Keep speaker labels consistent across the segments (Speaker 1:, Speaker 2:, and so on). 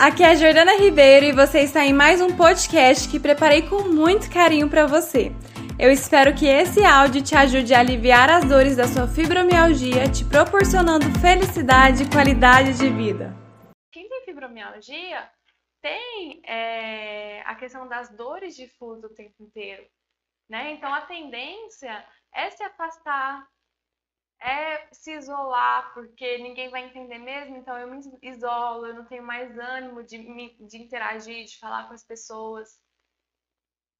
Speaker 1: aqui é a Jordana Ribeiro e você está em mais um podcast que preparei com muito carinho para você. Eu espero que esse áudio te ajude a aliviar as dores da sua fibromialgia, te proporcionando felicidade e qualidade de vida.
Speaker 2: Quem tem fibromialgia tem é, a questão das dores difusas o tempo inteiro, né? Então a tendência é se afastar, é se isolar, porque ninguém vai entender mesmo, então eu me isolo, eu não tenho mais ânimo de, de interagir, de falar com as pessoas.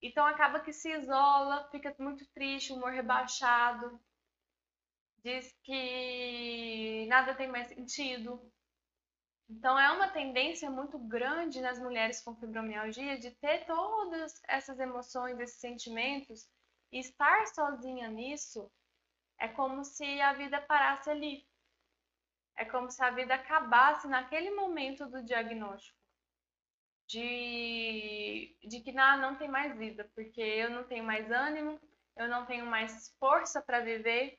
Speaker 2: Então acaba que se isola, fica muito triste, humor rebaixado, diz que nada tem mais sentido. Então é uma tendência muito grande nas mulheres com fibromialgia de ter todas essas emoções, esses sentimentos e estar sozinha nisso é como se a vida parasse ali. É como se a vida acabasse naquele momento do diagnóstico. De, de que não, não tem mais vida, porque eu não tenho mais ânimo, eu não tenho mais força para viver,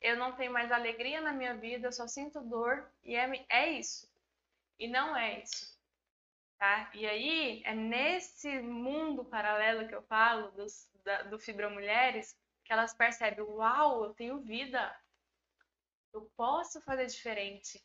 Speaker 2: eu não tenho mais alegria na minha vida, eu só sinto dor, e é, é isso. E não é isso. Tá? E aí, é nesse mundo paralelo que eu falo, dos, da, do Fibromulheres, que elas percebem, uau, eu tenho vida, eu posso fazer diferente,